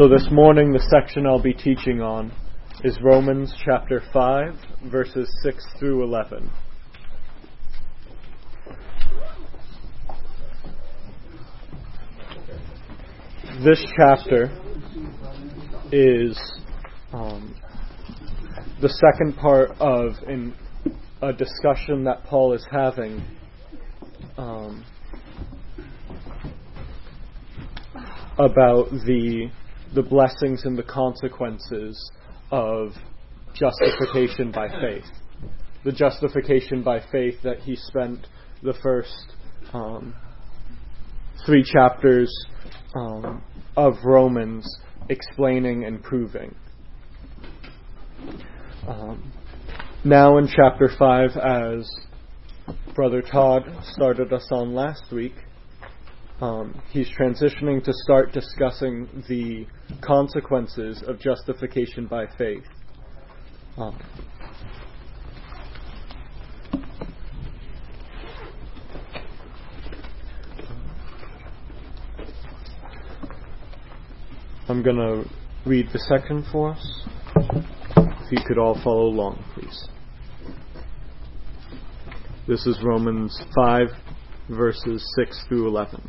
So this morning, the section I'll be teaching on is Romans chapter 5, verses 6 through 11. This chapter is um, the second part of in a discussion that Paul is having um, about the the blessings and the consequences of justification by faith. The justification by faith that he spent the first um, three chapters um, of Romans explaining and proving. Um, now in chapter 5, as Brother Todd started us on last week, um, he's transitioning to start discussing the consequences of justification by faith. Um, I'm going to read the section for us. If you could all follow along, please. This is Romans 5, verses 6 through 11.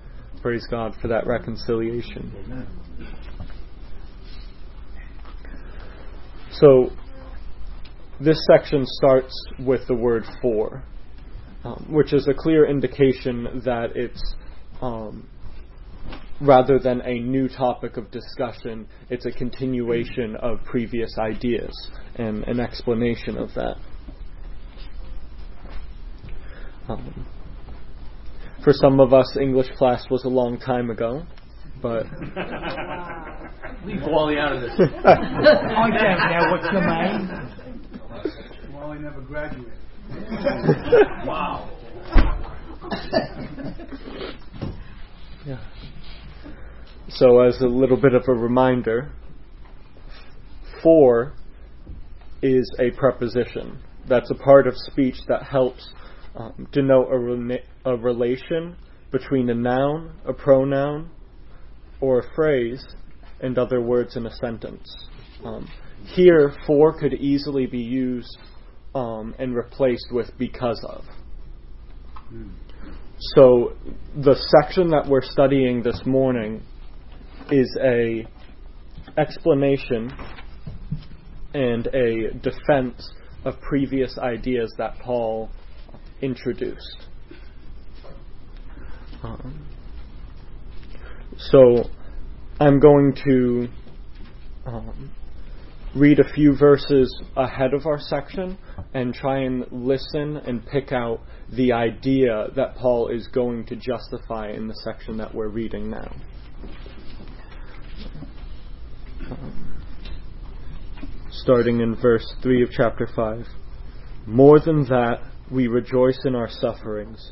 Praise God for that reconciliation. So, this section starts with the word for, um, which is a clear indication that it's um, rather than a new topic of discussion, it's a continuation of previous ideas and an explanation of that. Um, for some of us, English class was a long time ago, but. Leave Wally out of this. I don't know what's your name. Wally never graduated. wow. Yeah. So, as a little bit of a reminder, for is a preposition. That's a part of speech that helps um, denote a, re- a relation between a noun, a pronoun, or a phrase, and other words in a sentence. Um, here, for could easily be used um, and replaced with because of. So, the section that we're studying this morning is a explanation and a defense of previous ideas that Paul introduced. Um, so I'm going to um, read a few verses ahead of our section and try and listen and pick out the idea that Paul is going to justify in the section that we're reading now. Starting in verse 3 of chapter 5. More than that, we rejoice in our sufferings,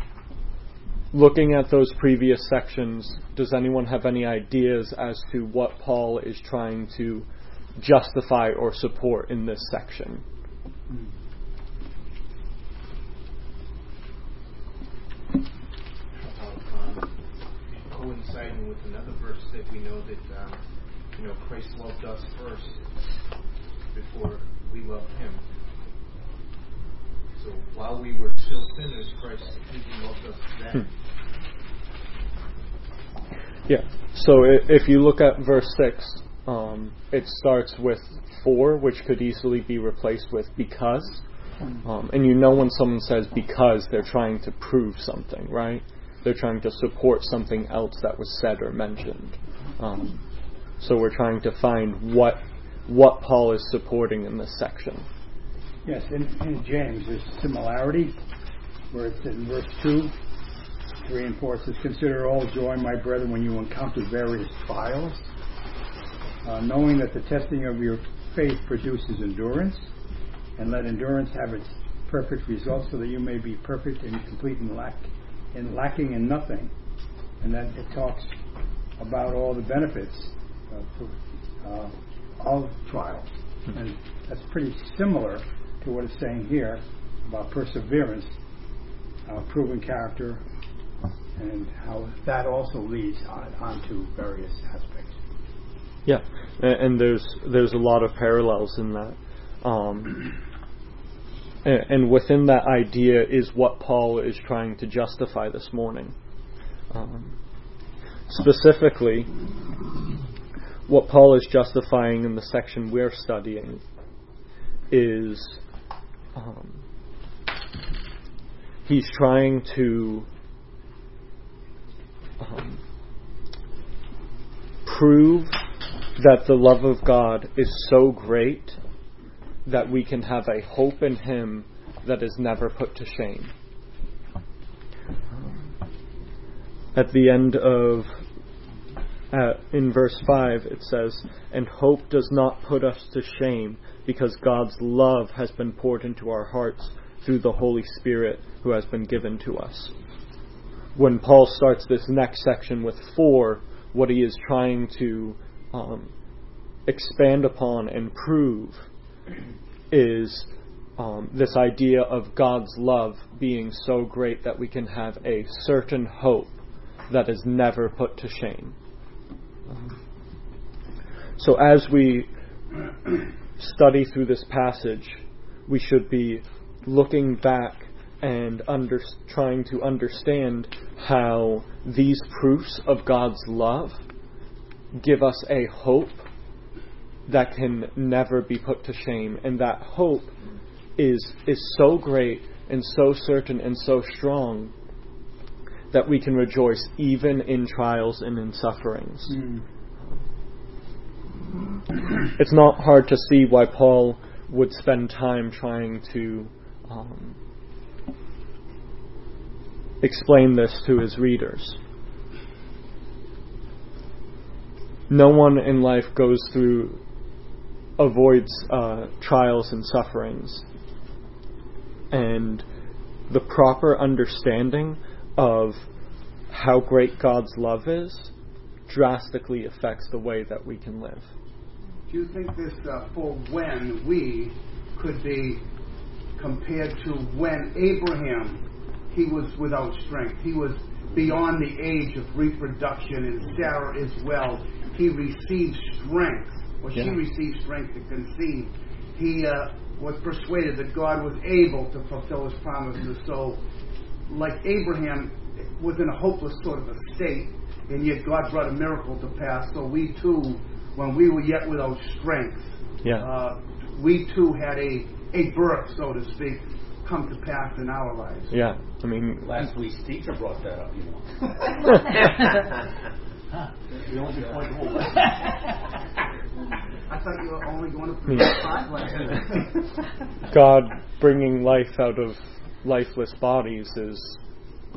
looking at those previous sections, does anyone have any ideas as to what Paul is trying to justify or support in this section? Coinciding with another verse that we know that um, you know Christ loved us first before we loved Him. So while we were still sinners, Christ even loved us then. Hmm. Yeah. So if you look at verse 6, um, it starts with for, which could easily be replaced with because. Um, and you know when someone says because, they're trying to prove something, right? They're trying to support something else that was said or mentioned. Um, so we're trying to find what what Paul is supporting in this section. Yes, in, in James, there's similarity, where it's in verse 2, 3 and 4, says, Consider all joy, my brethren, when you encounter various trials, uh, knowing that the testing of your faith produces endurance, and let endurance have its perfect result, so that you may be perfect and complete and lack and lacking in nothing. And then it talks about all the benefits of, uh, of trials. And that's pretty similar to what it's saying here about perseverance, uh, proven character, and how that also leads on, on to various aspects. Yeah, a- and there's there's a lot of parallels in that, um, and within that idea is what Paul is trying to justify this morning. Um, specifically, what Paul is justifying in the section we're studying is um, he's trying to um, prove that the love of God is so great that we can have a hope in Him that is never put to shame. At the end of, uh, in verse 5, it says, And hope does not put us to shame because God's love has been poured into our hearts through the Holy Spirit who has been given to us. When Paul starts this next section with for, what he is trying to um, expand upon and prove is um, this idea of God's love being so great that we can have a certain hope that is never put to shame. Um, so as we study through this passage, we should be looking back and under, trying to understand how these proofs of God's love give us a hope that can never be put to shame, and that hope is is so great and so certain and so strong that we can rejoice even in trials and in sufferings. Mm. It's not hard to see why Paul would spend time trying to um, explain this to his readers. No one in life goes through, avoids uh, trials and sufferings. And the proper understanding of how great God's love is drastically affects the way that we can live. Do you think this uh, for when we could be compared to when Abraham he was without strength. He was beyond the age of reproduction, and Sarah as well. He received strength, or she received strength to conceive. He uh, was persuaded that God was able to fulfill his promises. So, like Abraham was in a hopeless sort of a state, and yet God brought a miracle to pass. So we too, when we were yet without strength, Yeah. uh, we too had a, a birth, so to speak, come to pass in our lives. Yeah. I mean, Last week's teacher brought that up, you know. We only did one whole I thought you were only going to Yeah. preach five last week. God bringing life out of lifeless bodies is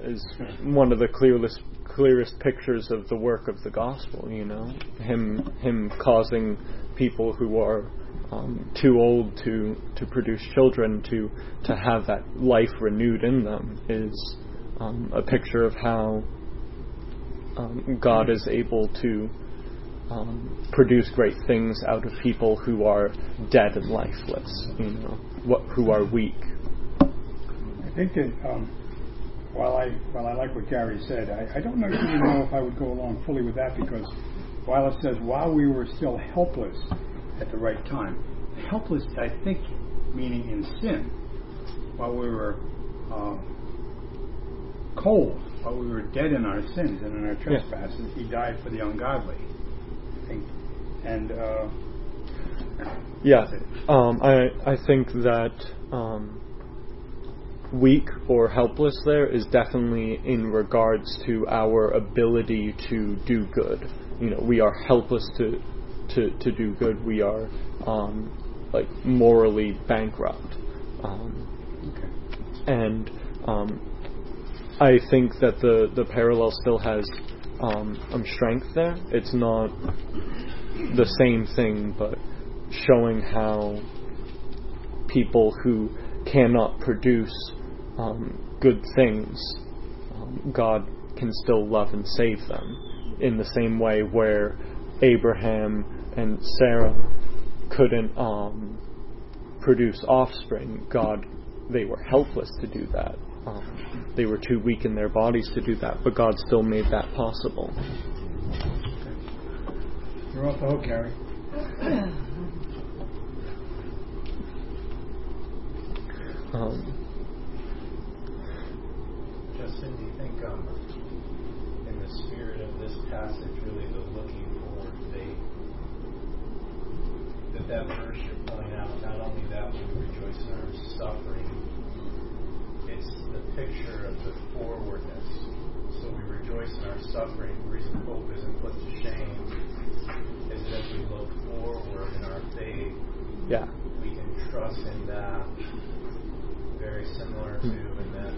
is one of the clearest clearest pictures of the work of the gospel. You know, him him causing people who are um, too old to to produce children to to have that life renewed in them is um, a picture of how um, God is able to um, produce great things out of people who are dead and lifeless, you know, what, who are weak. I think that um, while I while I like what Gary said, I, I don't know, really know if I would go along fully with that because while it says while we were still helpless at the right time, helpless I think meaning in sin, while we were uh, cold, while we were dead in our sins and in our trespasses, He died for the ungodly. I think, and uh, Yeah, um, I I think that um, weak or helpless there is definitely in regards to our ability to do good. You know, we are helpless to to, to do good. We are um, like morally bankrupt, um, okay. and um, I think that the the parallel still has um, um, strength there. It's not the same thing, but showing how people who cannot produce um, good things, um, God can still love and save them. In the same way where Abraham and Sarah couldn't um, produce offspring, God, they were helpless to do that. Um, they were too weak in their bodies to do that, but God still made that possible. You're off the hook, Gary. Um, Justin, do you think, um, in the spirit of this passage, really the looking faith, that that verse you're pulling out, not only that we rejoice in our suffering, it's the picture of the forwardness. So we rejoice in our suffering. The reason hope isn't put to shame is that as we look forward in our faith, yeah. we can trust in that. Very similar to hmm. in that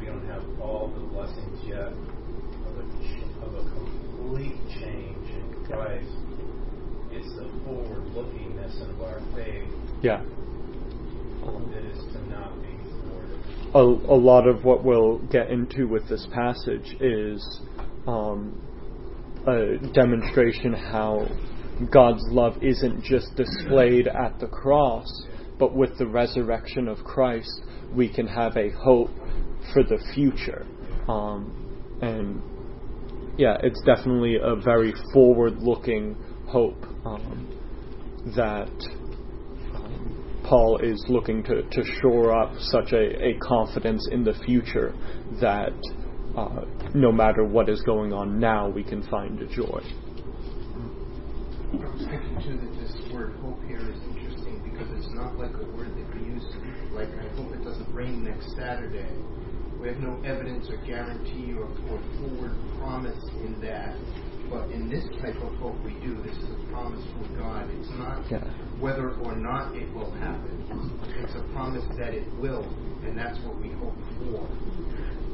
we don't have all the blessings yet of a, of a complete change in Christ. It's the forward lookingness of our faith Yeah. that is to not be thwarted. a, a lot of what we'll get into with this passage is um, a demonstration how God's love isn't just displayed at the cross, but with the resurrection of Christ, we can have a hope for the future. Um, and yeah, it's definitely a very forward looking hope um, that um, Paul is looking to, to shore up such a, a confidence in the future that uh, no matter what is going on now, we can find a joy. This word hope here is interesting because it's not like a word that we use, like I hope it doesn't rain next Saturday. We have no evidence or guarantee or, or forward promise in that. But in this type of hope we do. This is a promise from God. It's not Yeah. whether or not it will happen. It's a promise that it will, and that's what we hope for.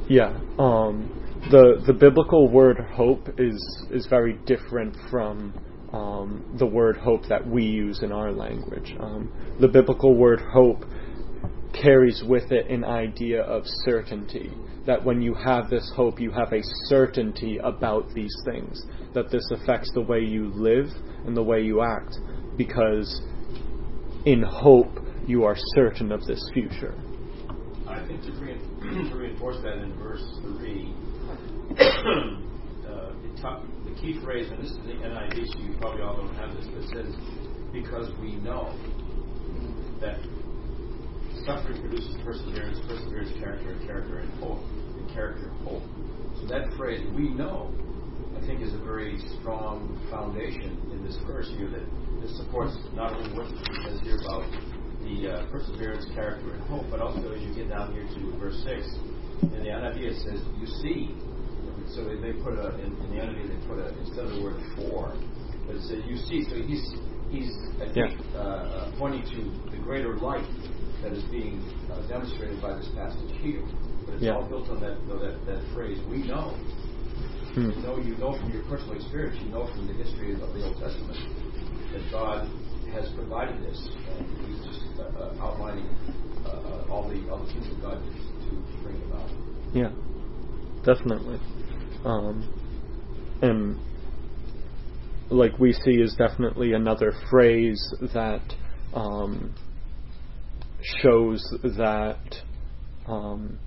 Yeah, um, the the biblical word hope is is very different from um, the word hope that we use in our language. Um, the biblical word hope carries with it an idea of certainty. That when you have this hope, you have a certainty about these things. That this affects the way you live and the way you act, because in hope you are certain of this future. I think to, to reinforce that in verse 3, uh, it ta- the key phrase, and this is the NIV, so you probably all don't have this, but it says, because we know that suffering produces perseverance, perseverance, character, and character, and hope, and character, hope. So that phrase, we know, I think is a very strong foundation in this verse here that, that supports not only what it says here about the uh, perseverance, character, and hope, but also as you get down here to verse 6, in the NIV it says, you see. So they, put a, in, in the NIV they put a, instead of the word for, but it says, you see. So he's, he's I think, Yeah. uh, uh, pointing to the greater light that is being uh, demonstrated by this passage here. But it's Yeah. all built on that, you know, that, that phrase, we know. Hmm. You know, you know from your personal experience, you know from the history of the Old Testament that God has provided this. And he's just uh, uh, outlining uh, uh, all the all the things that God did to bring about. Yeah, definitely. Um, and like we see is definitely another phrase that um, shows that um,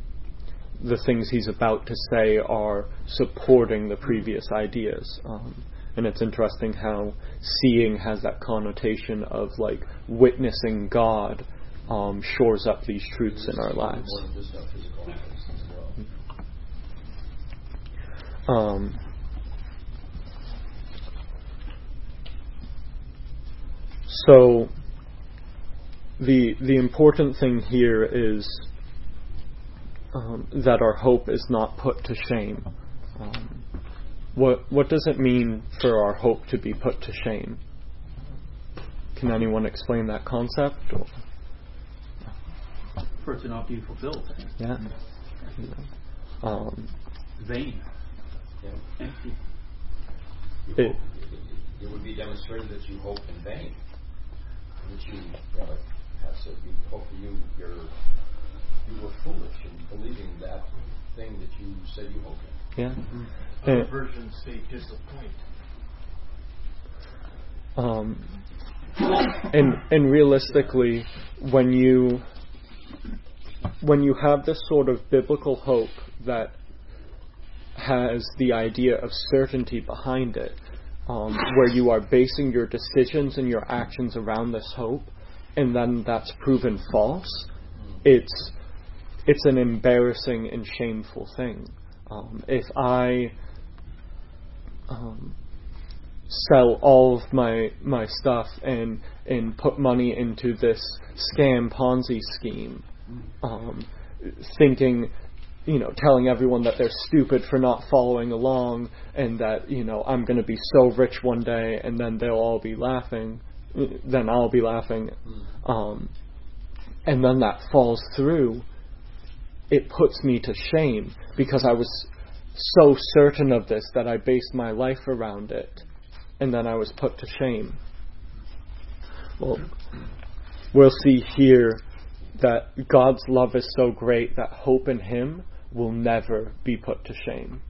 the things he's about to say are supporting the previous ideas. Um, and it's interesting how seeing has that connotation of like witnessing God um, shores up these truths in our lives. Um, so the the important thing here is um, that our hope is not put to shame. Um, what what does it mean for our hope to be put to shame? Can anyone explain that concept? Or? For it to not be fulfilled. Yeah. Um, Vain. Yeah. Empty. It- hope- it would be demonstrated that you hope in vain. That you, you know, have said, you hope you, you're, you were foolish in believing that thing that you said you hoped in. yeah. Other Uh, versions say disappoint. um, and and realistically, when you when you have this sort of biblical hope that has the idea of certainty behind it, um, where you are basing your decisions and your actions around this hope, and then that's proven false, it's it's an embarrassing and shameful thing. Um, if I um, sell all of my my stuff and and put money into this scam Ponzi scheme, um, thinking, you know, telling everyone that they're stupid for not following along, and that you know I'm going to be so rich one day, and then they'll all be laughing, then I'll be laughing, um, and then that falls through. It puts me to shame because I was so certain of this that I based my life around it, and then I was put to shame. Well, we'll see here that God's love is so great that hope in Him will never be put to shame.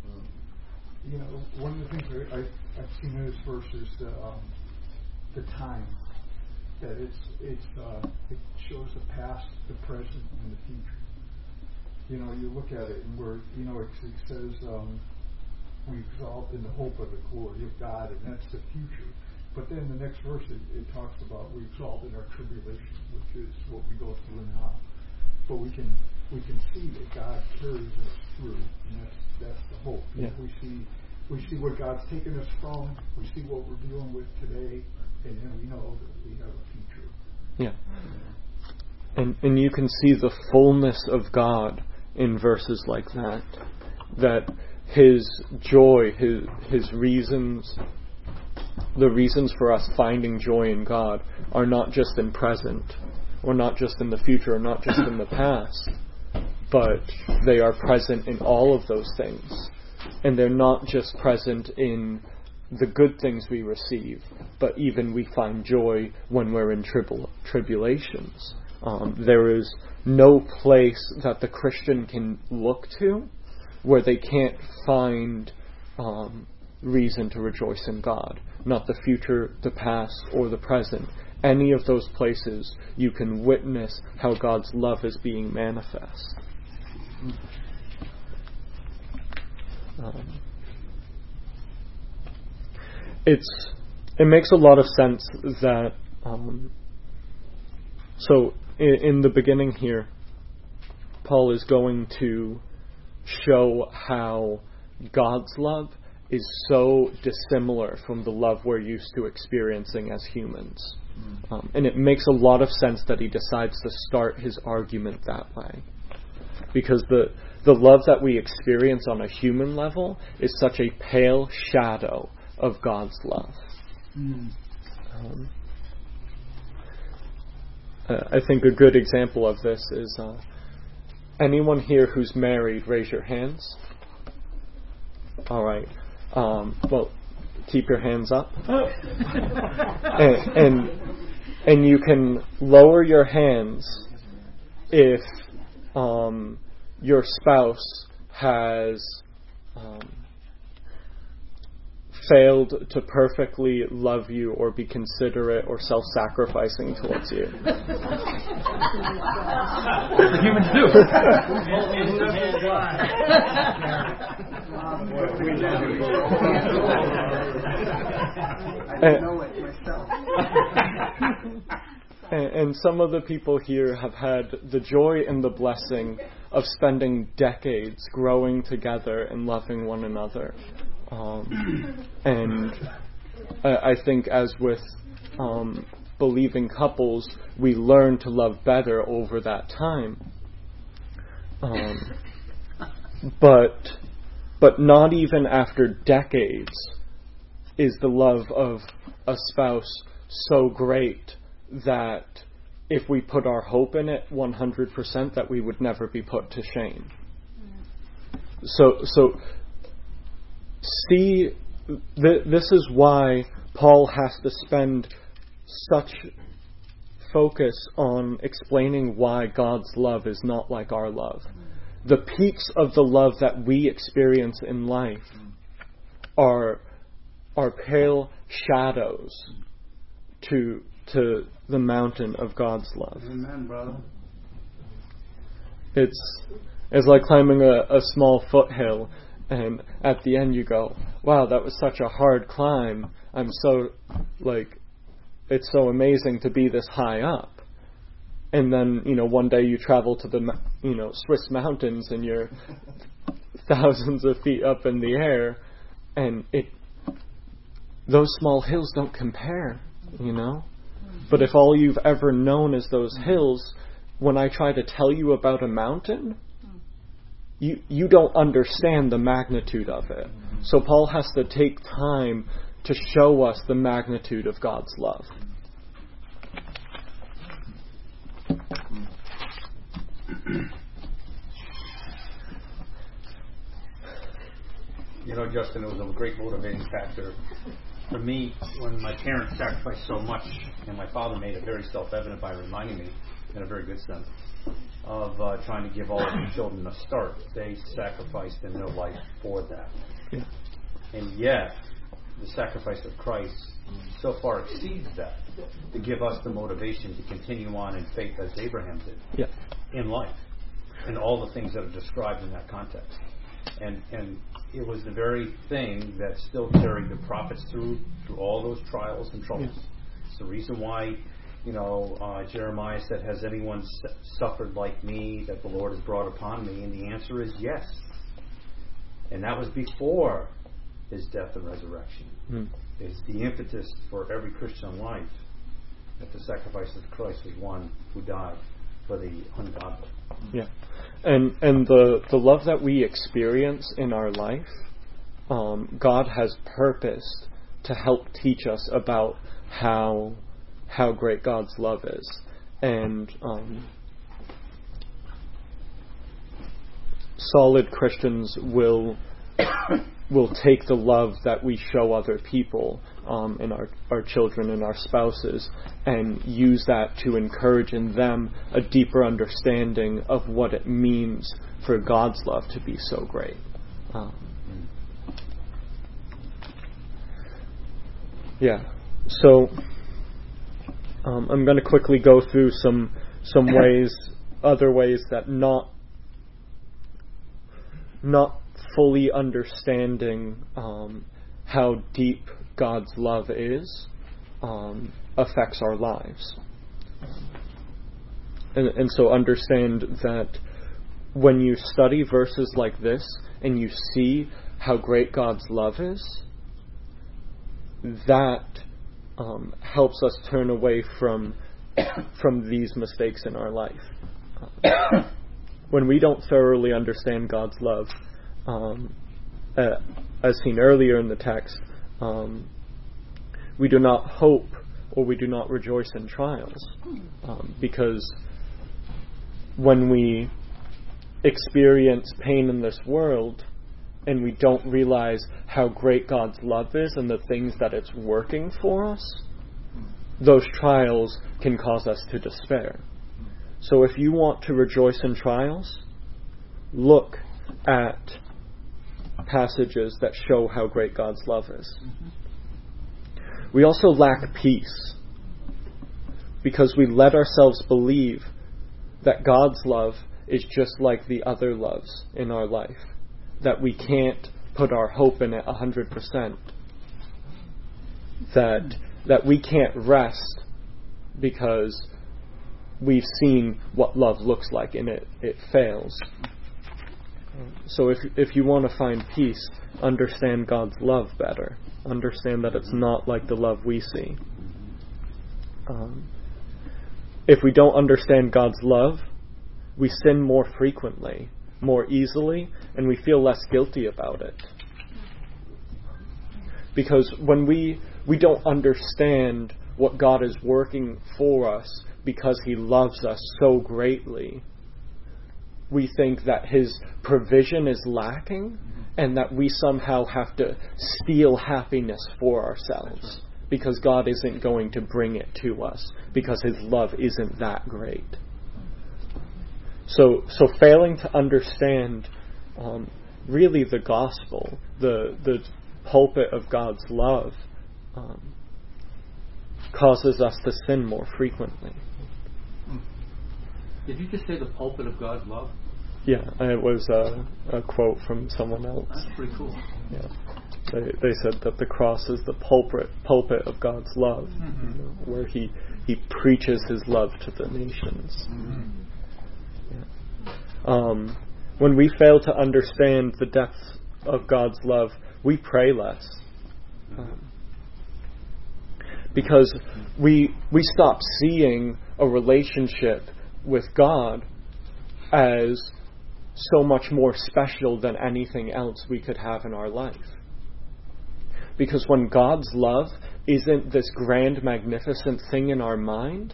You know, one of the things I, I, I've seen in this verse is the, um, the time. That it's, it's, uh, it shows the past, the present, and the future. You know, you look at it and we're, you know, it, it says, um, we exalt in the hope of the glory of God, and that's the future. But then the next verse, it, it talks about we exalt in our tribulation, which is what we go through now. But we can we can see that God carries us through, and that's that's the hope. Yeah. we see we see where God's taken us from. We see what we're dealing with today, and then we know that we have a future. Yeah. And and you can see the fullness of God in verses like that. That his joy, his his reasons the reasons for us finding joy in God are not just in present, or not just in the future, or not just in the past, but they are present in all of those things. And they're not just present in the good things we receive, but even we find joy when we're in tribul- tribulations. Um, there is no place that the Christian can look to where they can't find um, reason to rejoice in God. Not the future, the past, or the present. Any of those places you can witness how God's love is being manifest. Um, it's it makes a lot of sense that um, so in, in the beginning here, Paul is going to show how God's love is so dissimilar from the love we're used to experiencing as humans. Um, and it makes a lot of sense that he decides to start his argument that way. Because the, the love that we experience on a human level is such a pale shadow of God's love. Um, uh, I think a good example of this is uh, anyone here who's married, raise your hands. All right. Um, well, keep your hands up, and, and and you can lower your hands if um, your spouse has um, failed to perfectly love you or be considerate or self sacrificing towards you. humans do. I know it myself. And, and some of the people here have had the joy and the blessing of spending decades growing together and loving one another. Um, and I, I think, as with um, believing couples, we learn to love better over that time. Um, but but not even after decades is the love of a spouse so great that if we put our hope in it 100% that we would never be put to shame. So so see th- this is why Paul has to spend such focus on explaining why God's love is not like our love. The peaks of the love that we experience in life are are pale shadows to to the mountain of God's love. Amen, brother. It's it's like climbing a, a small foothill and at the end you go, Wow, that was such a hard climb. I'm so like it's so amazing to be this high up. And then, you know, one day you travel to the, you know, Swiss mountains and you're thousands of feet up in the air and it those small hills don't compare, you know? But if all you've ever known is those hills, when I try to tell you about a mountain, you you don't understand the magnitude of it. So Paul has to take time to show us the magnitude of God's love. You know, Justin, it was a great motivating factor for me when my parents sacrificed so much, and my father made it very self-evident by reminding me, in a very good sense, of uh, trying to give all of the children a start. They sacrificed in their life for that, Yeah. and yet the sacrifice of Christ so far exceeds that to give us the motivation to continue on in faith as Abraham did Yeah. in life and all the things that are described in that context. And and it was the very thing that still carried the prophets through through all those trials and troubles. It's the reason why, you know, uh, Jeremiah said, "Has anyone su- suffered like me that the Lord has brought upon me?" And the answer is yes. And that was before his death and resurrection. Mm. It's the impetus for every Christian life that the sacrifice of Christ was one who died for the ungodly. Yeah, and and the the love that we experience in our life, um, God has purposed to help teach us about how how great God's love is, and um, solid Christians will will take the love that we show other people um, and our, our children and our spouses and use that to encourage in them a deeper understanding of what it means for God's love to be so great. Um, yeah, so um, I'm going to quickly go through some some ways, other ways that not not fully understanding um, how deep God's love is um, affects our lives. And, and so understand that when you study verses like this and you see how great God's love is, that um, helps us turn away from from these mistakes in our life. when we don't thoroughly understand God's love, um, uh, as seen earlier in the text, um, we do not hope or we do not rejoice in trials. Um, because when we experience pain in this world and we don't realize how great God's love is and the things that it's working for us, those trials can cause us to despair. So if you want to rejoice in trials, look at passages that show how great God's love is. We also lack peace because we let ourselves believe that God's love is just like the other loves in our life, that we can't put our hope in it 100%, that, that we can't rest because we've seen what love looks like and it, it fails. So if, if you want to find peace, understand God's love better. Understand that it's not like the love we see. Um, if we don't understand God's love, we sin more frequently, more easily, and we feel less guilty about it. Because when we, we don't understand what God is working for us because He loves us so greatly, we think that His provision is lacking and that we somehow have to steal happiness for ourselves because God isn't going to bring it to us because His love isn't that great. So, so failing to understand um, really the gospel, the the pulpit of God's love, um, causes us to sin more frequently. Did you just say the pulpit of God's love? Yeah, it was a, a quote from someone else. That's pretty cool. Yeah. They, they said that the cross is the pulpit pulpit of God's love, Mm-hmm. you know, where he he preaches his love to the nations. Mm-hmm. Um, when we fail to understand the depth of God's love, we pray less. Um, because we we stop seeing a relationship with God as so much more special than anything else we could have in our life. Because when God's love isn't this grand, magnificent thing in our mind,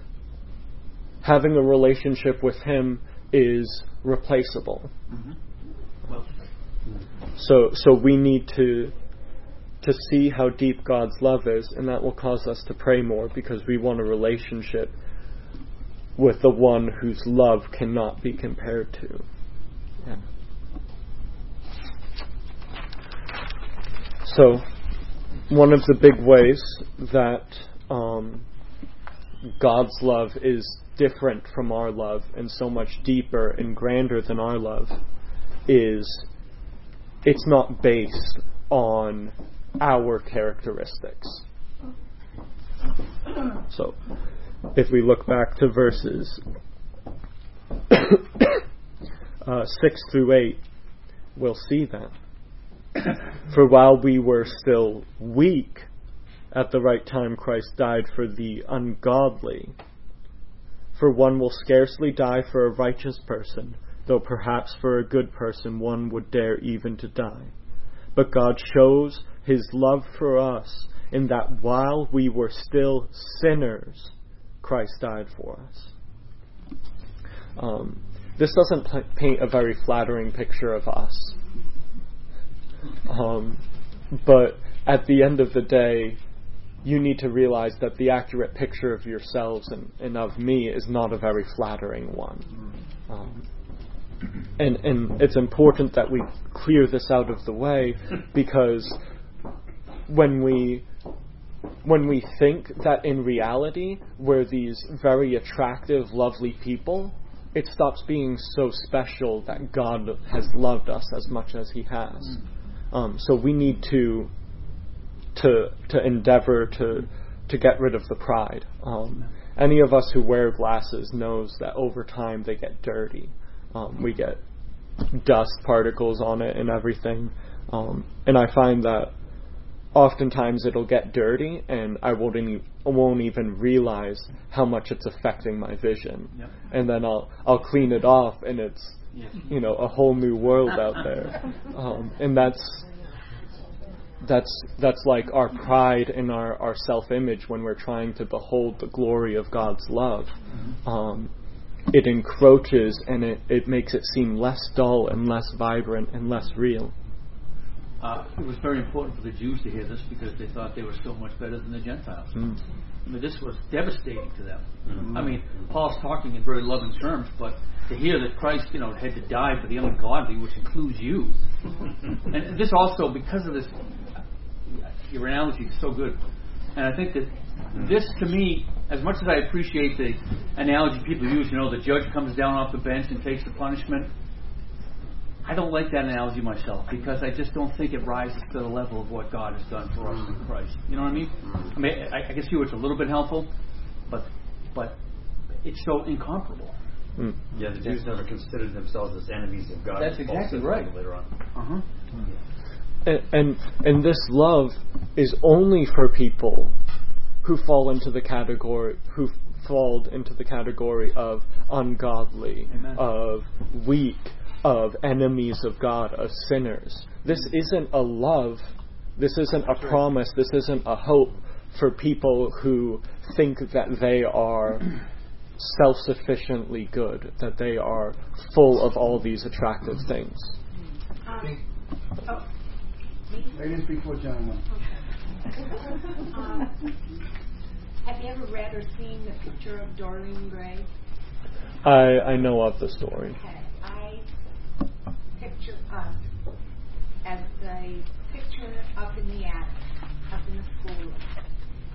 having a relationship with Him is replaceable. Well, So, so we need to to see how deep God's love is, and that will cause us to pray more because we want a relationship with the one whose love cannot be compared to. Yeah. So, one of the big ways that um, God's love is different from our love and so much deeper and grander than our love is it's not based on our characteristics. So, if we look back to verses uh, 6 through 8, we'll see that. For while we were still weak, at the right time Christ died for the ungodly. For one will scarcely die for a righteous person, though perhaps for a good person one would dare even to die. But God shows his love for us in that while we were still sinners, Christ died for us. Um, this doesn't paint a very flattering picture of us. Um, but at the end of the day, you need to realize that the accurate picture of yourselves and, and of me is not a very flattering one. Um, and and it's important that we clear this out of the way because when we when we think that in reality we're these very attractive, lovely people, it stops being so special that God has loved us as much as He has. Um, so we need to to to endeavor to to get rid of the pride. Um, any of us who wear glasses knows that over time they get dirty. Um, we get dust particles on it and everything. Um, and I find that oftentimes it'll get dirty and I won't, any, I won't even realize how much it's affecting my vision. Yep. And then I'll I'll clean it off and it's Yes. you know a whole new world out there. Um, and that's that's that's like our pride and our, our self image when we're trying to behold the glory of God's love. Um, it encroaches and it, it makes it seem less dull and less vibrant and less real. Uh, it was very important for the Jews to hear this because they thought they were so much better than the Gentiles. Mm. I mean, this was devastating to them. Mm-hmm. I mean, Paul's talking in very loving terms, but to hear that Christ, you know, had to die for the ungodly, which includes you, and this also because of this, your analogy is so good, and I think that this to me, as much as I appreciate the analogy people use, you know, the judge comes down off the bench and takes the punishment. I don't like that analogy myself because I just don't think it rises to the level of what God has done for us in Christ. You know what I mean? I mean, I, I can see where it's a little bit helpful, but but it's so incomparable. Mm. Yeah, the Jews never considered themselves as enemies of God. That's exactly right. Later on. Uh huh. And, and and this love is only for people who fall into the category who fall into the category of ungodly, Amen. of weak, of enemies of God, of sinners. This isn't a love. This isn't a promise. This isn't a hope for people who think that they are self sufficiently good, that they are full of all these attractive things. Um, oh, Ladies before gentlemen. um, have you ever read or seen the picture of Dorian Gray? I, I know of the story. Okay, I picture us as the picture up in the attic, up in the school,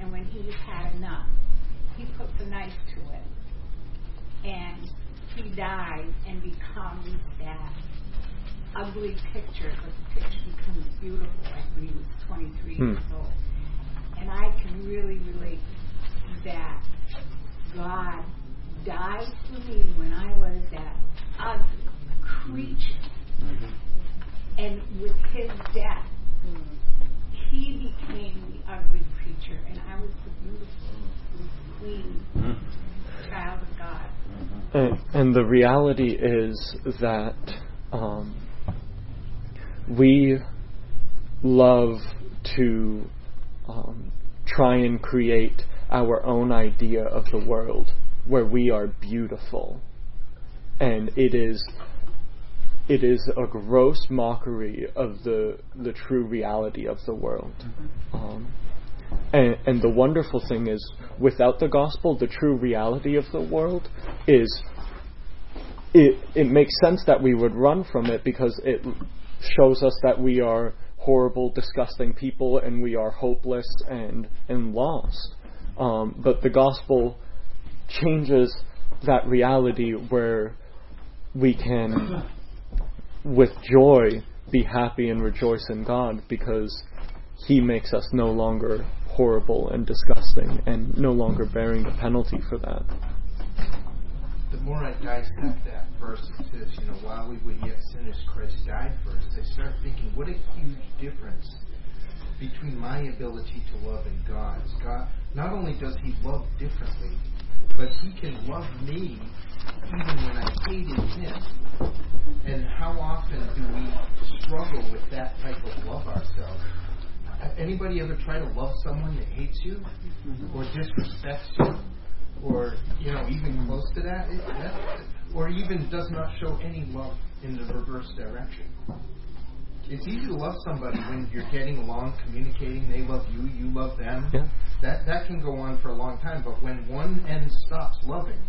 and when he's had enough, he puts a knife to it, and he dies and becomes that ugly picture, but the picture becomes beautiful like when he was 23 Hmm. years old. And I can really relate that God died for me when I was that ugly creature. And with his death, he became the ugly creature, and I was the beautiful, clean child of God. And, and the reality is that um, we love to um, try and create our own idea of the world where we are beautiful. And it is it is a gross mockery of the the true reality of the world. Um, and, and the wonderful thing is, without the gospel, the true reality of the world is it, it makes sense that we would run from it because it shows us that we are horrible, disgusting people and we are hopeless and, and lost. Um, but the gospel changes that reality where we can, with joy, be happy and rejoice in God because He makes us no longer horrible and disgusting and no longer bearing the penalty for that. The more I dissect that verse, it says, you know, while we were yet sinners, Christ died for us. I start thinking, what a huge difference between my ability to love and God's. God, not only does He love differently, but He can love me even when I hated Him. And how often do we struggle with that type of love ourselves? Anybody ever try to love someone that hates you or disrespects you? Or you know even close to that, it, that, or even does not show any love in the reverse direction. It's easy to love somebody when you're getting along, communicating. They love you, you love them. Yeah. That that can go on for a long time. But when one end stops loving,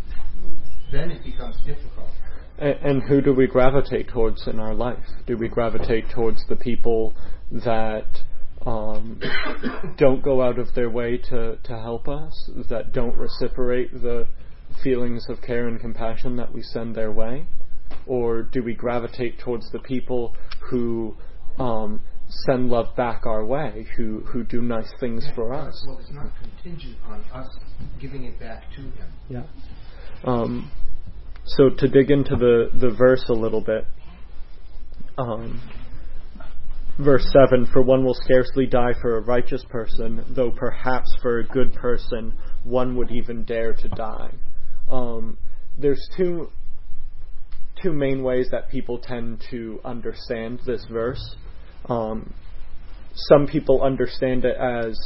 then it becomes difficult. And, and who do we gravitate towards in our life? Do we gravitate towards the people that um, don't go out of their way to, to help us, that don't reciprocate the feelings of care and compassion that we send their way? Or do we gravitate towards the people who um, send love back our way, who, who do nice things for us? Well, it's not contingent on us giving it back to them. Yeah. Um, so to dig into the, the verse a little bit, um, verse 7 For one will scarcely die for a righteous person, though perhaps for a good person one would even dare to die. Um, there's two two main ways that people tend to understand this verse. Um, some people understand it as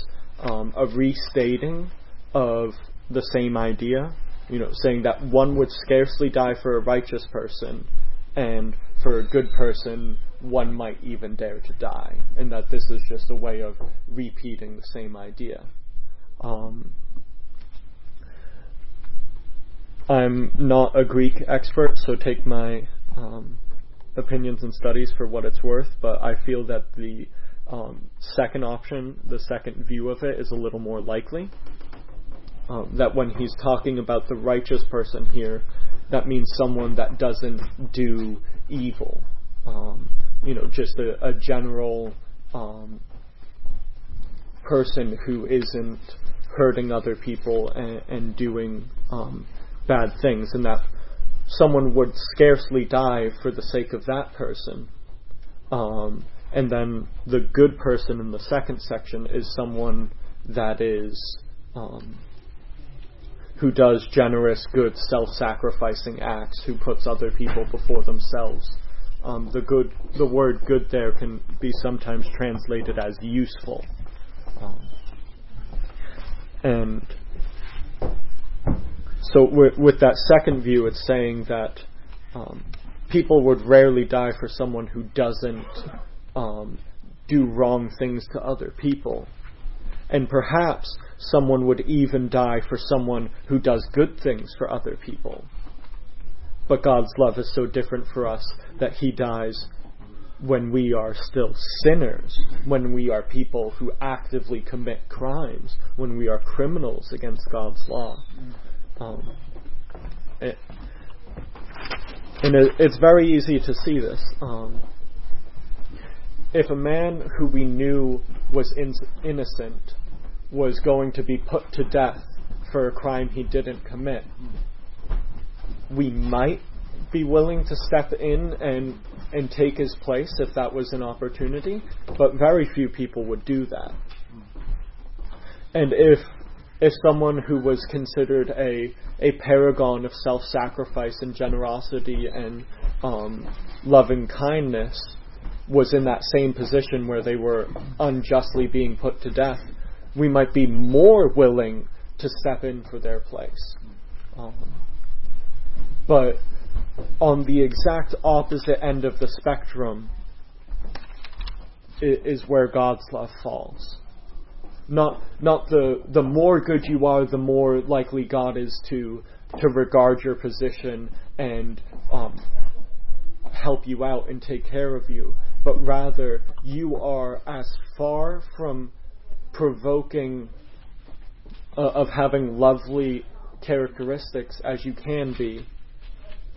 um, a restating of the same idea, you know, saying that one would scarcely die for a righteous person, and for a good person, one might even dare to die, and that this is just a way of repeating the same idea. Um, I'm not a Greek expert, so take my um, opinions and studies for what it's worth, but I feel that the um, second option, the second view of it, is a little more likely. Um, that when he's talking about the righteous person here, that means someone that doesn't do evil. Um, you know, just a, a general um, person who isn't hurting other people and, and doing um, bad things, and that someone would scarcely die for the sake of that person. Um, and then the good person in the second section is someone that is um, who does generous, good, self-sacrificing acts, who puts other people before themselves. Um, the good, the word "good" there can be sometimes translated as useful, um, and so with, with, that second view, it's saying that um, people would rarely die for someone who doesn't um, do wrong things to other people. And perhaps someone would even die for someone who does good things for other people. But God's love is so different for us that He dies when we are still sinners, when we are people who actively commit crimes, when we are criminals against God's law. Um, it, and it, it's very easy to see this. Um, if a man who we knew was in, innocent was going to be put to death for a crime he didn't commit, we might be willing to step in and and take his place if that was an opportunity, but very few people would do that. And if if someone who was considered a a paragon of self-sacrifice and generosity and um, loving kindness was in that same position where they were unjustly being put to death, we might be more willing to step in for their place. Um, but on the exact opposite end of the spectrum is where God's love falls. Not not the the more good you are, the more likely God is to to regard your position and um, help you out and take care of you, but rather you are as far from provoking uh, of having lovely characteristics as you can be,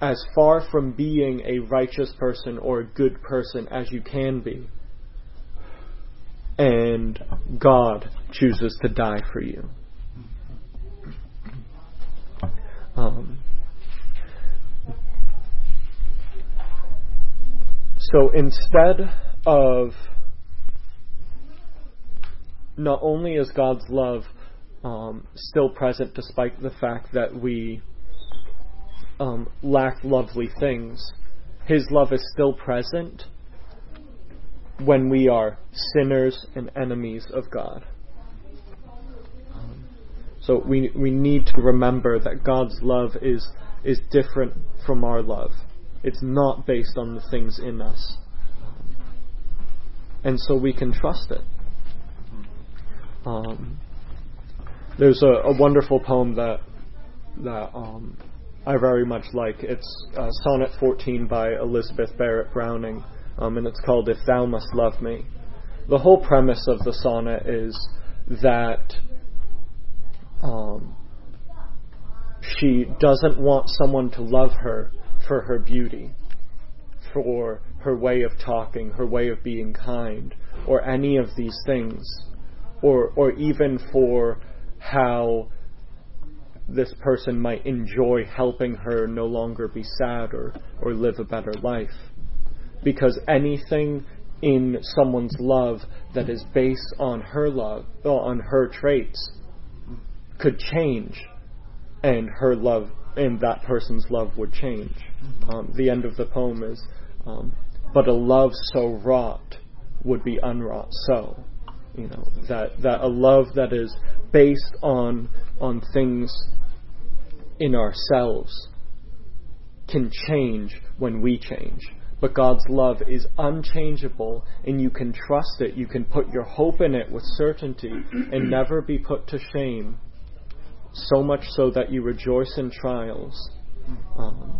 as far from being a righteous person or a good person as you can be. And God chooses to die for you. Um, so instead of not only is God's love um, still present despite the fact that we um, lack lovely things, His love is still present when we are sinners and enemies of God. So we we need to remember that God's love is is different from our love. It's not based on the things in us. And so we can trust it. Um, there's a, a, wonderful poem that that um, I very much like. It's uh, Sonnet 14 by Elizabeth Barrett Browning, um, and it's called "If Thou Must Love Me." The whole premise of the sonnet is that um, she doesn't want someone to love her for her beauty, for her way of talking, her way of being kind, or any of these things or or even for how this person might enjoy helping her no longer be sad or, or live a better life. Because anything in someone's love that is based on her love, on her traits, could change, and her love, and that person's love would change. Um, the end of the poem is, um, but a love so wrought would be unwrought so you know that that a love that is based on on things in ourselves can change when we change but God's love is unchangeable and you can trust it you can put your hope in it with certainty and never be put to shame so much so that you rejoice in trials, um,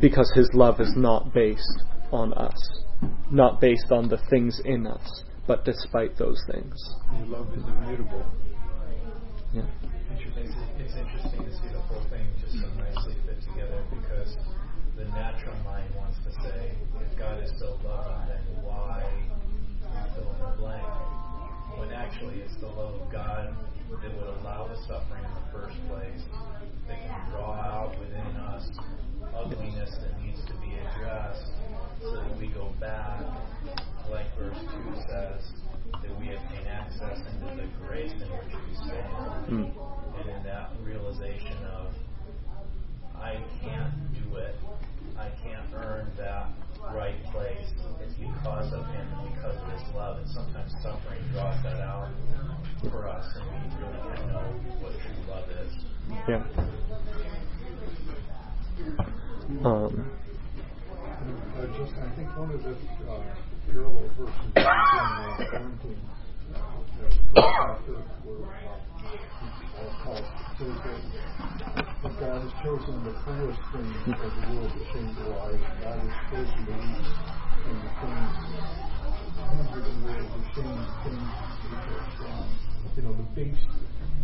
because His love is not based on us, not based on the things in us, but despite those things. Your love is immutable. Yeah. It's, it's interesting to see the whole thing just so nicely fit together because the natural mind wants to say, if God is so loving, then why fill in the blank? When actually it's the love of God that would allow the suffering in the first place, that can draw out within us ugliness that needs to be addressed so that we go back, like verse 2 says, that we obtain access into the grace in which we stand. Mm. And in that realization of, I can't do it, I can't earn that right place. It's because of Him because of His love. And sometimes suffering draws that out for us, and we really can know what true love is. Yeah. Um, Uh, just, I think one of the uh, parallel verses in uh, Corinthians, that, God has chosen the foolish things of the world to shame the wise. God has chosen the weak and the things, things of the world to the things which are strong. You know, the base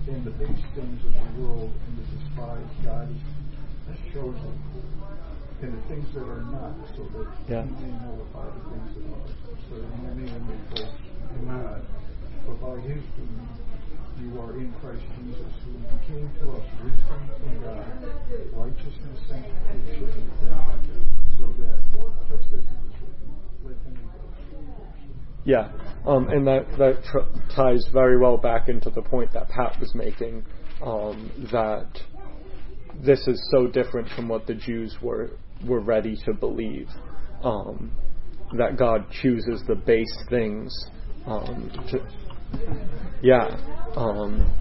and the base things of the world and the despised God has chosen and the things that are not, so that Yeah. you may know about the things that are, so you may know both. Amen. For by his doing, you are in Christ Jesus, who became to us wisdom from God, righteousness, sanctification, so that, just as it is written, let him go. Yeah, um, and that that tr- ties very well back into the point that Pat was making um, that this is so different from what the Jews were were ready to believe. Um, that God chooses the base things. Um, to, yeah, um,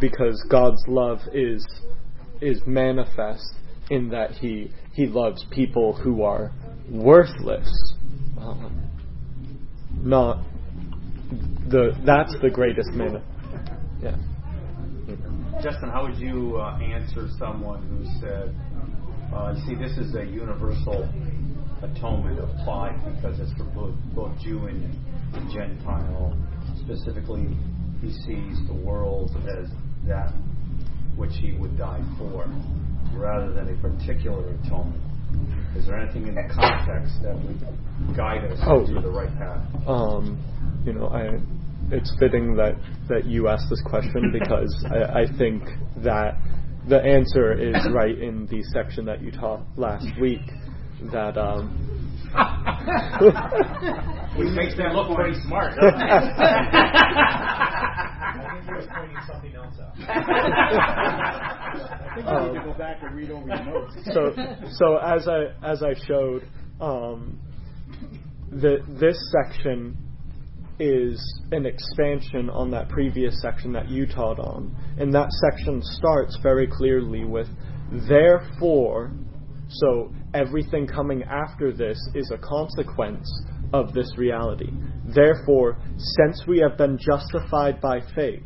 because God's love is is manifest in that He He loves people who are worthless. Um, not the that's the greatest man. Yeah. Justin, how would you uh, answer someone who said, uh, "See, this is a universal atonement applied because it's for both, both Jew and, and Gentile. Specifically, he sees the world as that which he would die for, rather than a particular atonement." Is there anything in the context that would guide us Oh. to the right path? um, you know, I, it's fitting that, that you asked this question because I, I think that the answer is right in the section that you taught last week. That um, Which makes them look pretty smart, doesn't it? I think he was pointing something else out. I think we need to go back and read over your notes. so so as I as I showed, um, the this section is an expansion on that previous section that you taught on, and that section starts very clearly with therefore. So everything coming after this is a consequence of this reality. Therefore, since we have been justified by faith,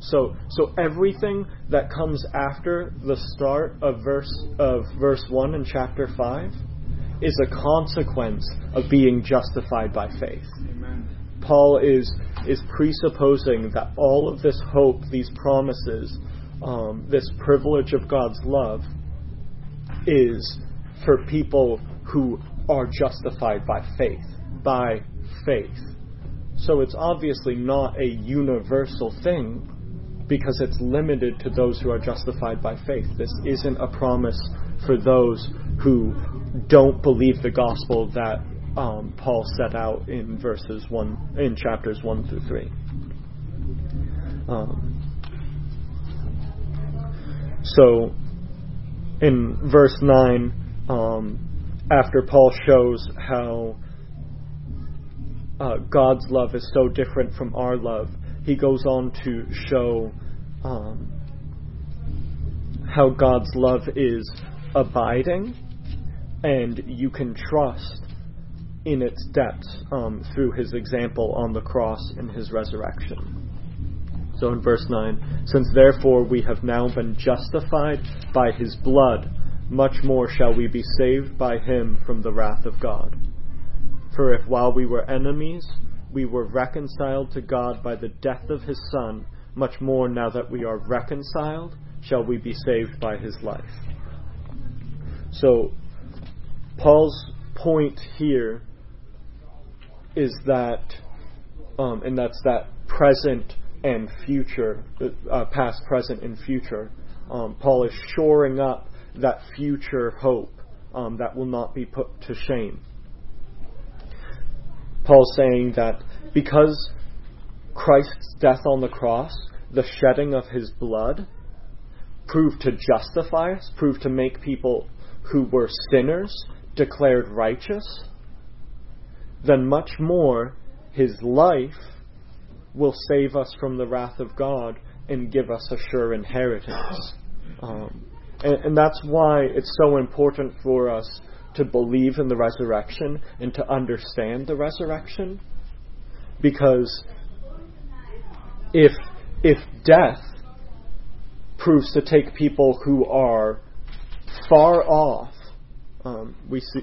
so, so everything that comes after the start of verse of verse one in chapter five is a consequence of being justified by faith. Amen. Paul is is presupposing that all of this hope, these promises, um, this privilege of God's love, is for people who are justified by faith. By faith. So it's obviously not a universal thing because it's limited to those who are justified by faith. This isn't a promise for those who don't believe the gospel that um, Paul set out in verses one in chapters one through three. Um, so, in verse nine, um, after Paul shows how uh, God's love is so different from our love, he goes on to show um, how God's love is abiding and you can trust in its depths um, through his example on the cross and his resurrection. So in verse 9, since therefore we have now been justified by his blood, much more shall we be saved by him from the wrath of God. For if while we were enemies, we were reconciled to God by the death of his Son, much more now that we are reconciled, shall we be saved by his life. So, Paul's point here is that, um, and that's that present and future, uh, past, present, and future. Um, Paul is shoring up that future hope um, that will not be put to shame. Paul's saying that because Christ's death on the cross, the shedding of his blood, proved to justify us, proved to make people who were sinners declared righteous, then much more his life will save us from the wrath of God and give us a sure inheritance. Um, and, and that's why it's so important for us to believe in the resurrection and to understand the resurrection. Because if, if death proves to take people who are far off, um, we see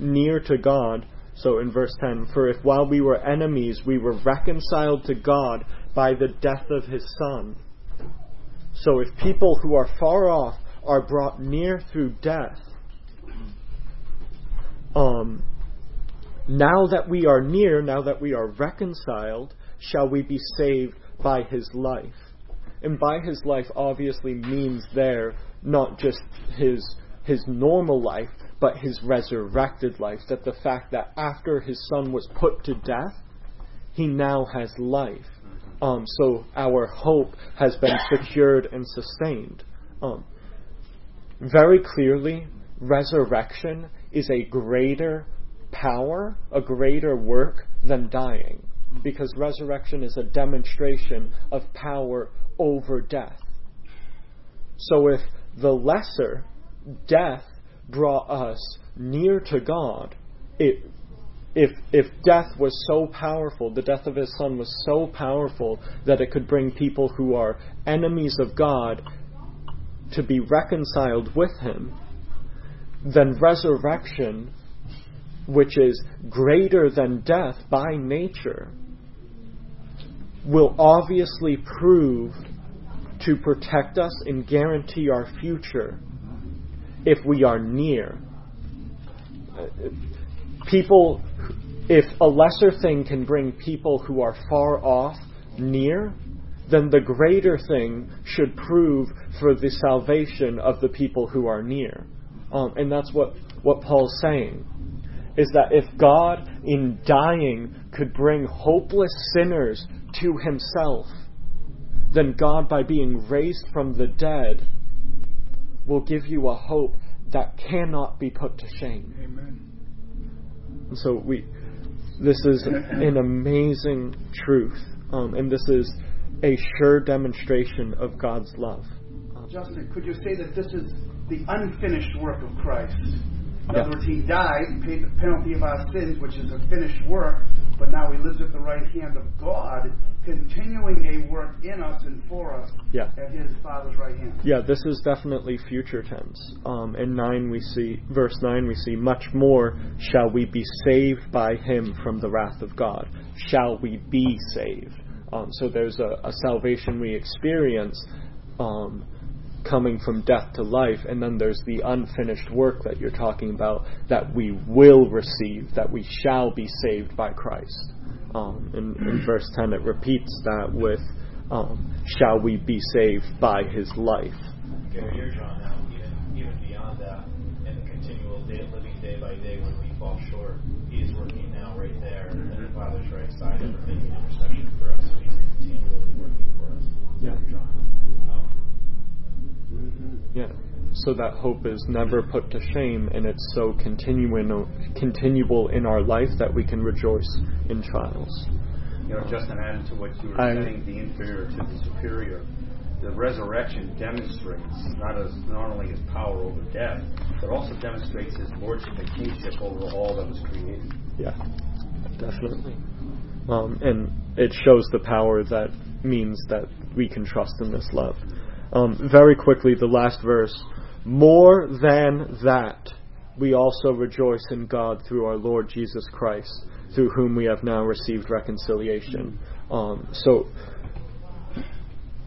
near to God. So in verse 10, for if while we were enemies, we were reconciled to God by the death of his Son. So if people who are far off are brought near through death, um, now that we are near, now that we are reconciled, shall we be saved by his life. And by his life obviously means there not just his his normal life, but his resurrected life. That the fact that after his son was put to death, he now has life. Um, so our hope has been secured and sustained. Um, very clearly, resurrection is a greater power, a greater work than dying. Because resurrection is a demonstration of power over death. So if the lesser death brought us near to God, it, if, if death was so powerful, the death of his son was so powerful that it could bring people who are enemies of God to be reconciled with him, then resurrection, which is greater than death by nature, will obviously prove to protect us and guarantee our future if we are near. People, if a lesser thing can bring people who are far off near, then the greater thing should prove for the salvation of the people who are near. Um, and that's what, what Paul's saying. Is that if God, in dying, could bring hopeless sinners to himself, then God, by being raised from the dead, will give you a hope that cannot be put to shame. Amen. And so we, this is an amazing truth, um, and this is a sure demonstration of God's love. Justin, could you say that this is the unfinished work of Christ? In other words, He died, paid the penalty of our sins, which is a finished work, but now He lives at the right hand of God, continuing a work in us and for us Yeah. at His Father's right hand. Yeah, this is definitely future tense. Um, in nine, we see verse nine, we see much more shall we be saved by Him from the wrath of God. Shall we be saved? Um, so there's a, a salvation we experience um, coming from death to life, and then there's the unfinished work that you're talking about that we will receive, that we shall be saved by Christ. Um, in, in verse 10, it repeats that with, um, shall we be saved by his life. Gary, you're drawn even, even beyond that, and the continual day, living day by day when we fall short. He is working now right there at the Father's right side, ever Yeah. So that hope is never put to shame, and it's so continuing, continual in our life that we can rejoice in trials. You know, Justin, adding to what you were I- saying, the inferior to the superior, the resurrection demonstrates not as not only his power over death, but also demonstrates his lordship and kingship over all that was created. Yeah, definitely. Um, and it shows the power that means that we can trust in this love. Um, very quickly, the last verse. More than that, we also rejoice in God through our Lord Jesus Christ, through whom we have now received reconciliation. Um, so,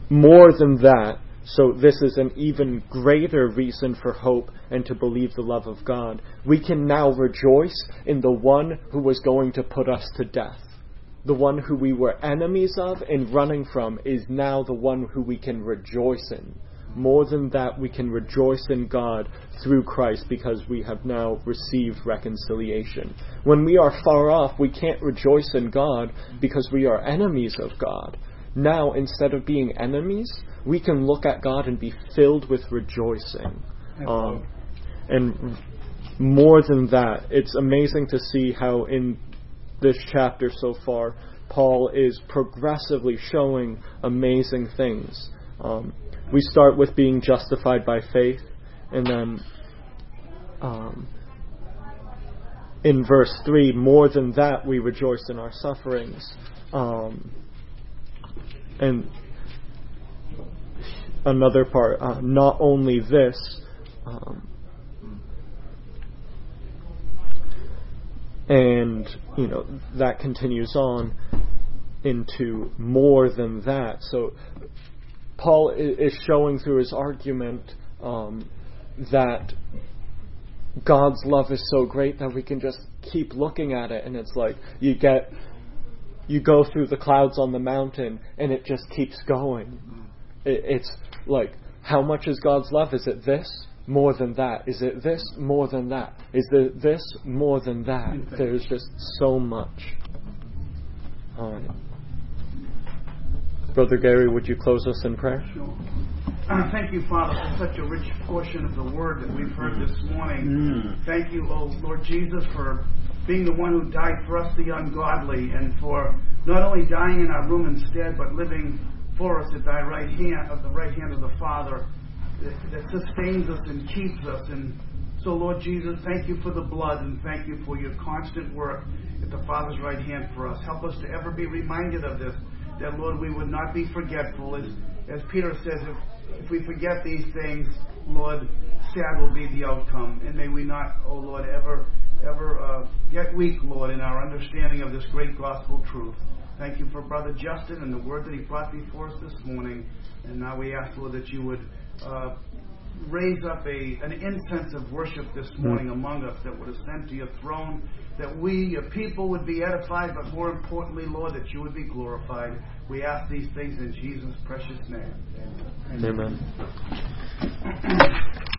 more than that, so this is an even greater reason for hope and to believe the love of God. We can now rejoice in the one who was going to put us to death. The one who we were enemies of and running from is now the one who we can rejoice in. More than that, we can rejoice in God through Christ because we have now received reconciliation. When we are far off, we can't rejoice in God because we are enemies of God. Now, instead of being enemies, we can look at God and be filled with rejoicing. Um, and more than that, it's amazing to see how in this chapter so far, Paul is progressively showing amazing things. Um, we start with being justified by faith, and then um, in verse 3, more than that, we rejoice in our sufferings. Um, and another part, uh, not only this, um, and you know that continues on into more than that. So Paul is showing through his argument um, that God's love is so great that we can just keep looking at it, and it's like you get you go through the clouds on the mountain, and it just keeps going. It, it's like how much is God's love? Is it this? More than that? Is it this? More than that? Is it this? More than that? There's just so much. All right. Brother Gary, would you close us in prayer? Sure. Uh, thank you, Father, for such a rich portion of the word that we've heard this morning. Mm. Thank you, oh Lord Jesus, for being the one who died for us, the ungodly, and for not only dying in our room instead, but living for us at thy right hand, of the right hand of the Father, that, that sustains us and keeps us. And so, Lord Jesus, thank you for the blood, and thank you for your constant work at the Father's right hand for us. Help us to ever be reminded of this, that Lord, we would not be forgetful. As, as Peter says, if if we forget these things, Lord, sad will be the outcome. And may we not, oh Lord, ever, ever uh, get weak, Lord, in our understanding of this great gospel truth. Thank you for Brother Justin and the word that he brought before us this morning. And now we ask, Lord, that you would uh, raise up a, an incense of worship this morning among us that would ascend to your throne, that we, your people, would be edified, but more importantly, Lord, that you would be glorified. We ask these things in Jesus' precious name. Amen. Amen.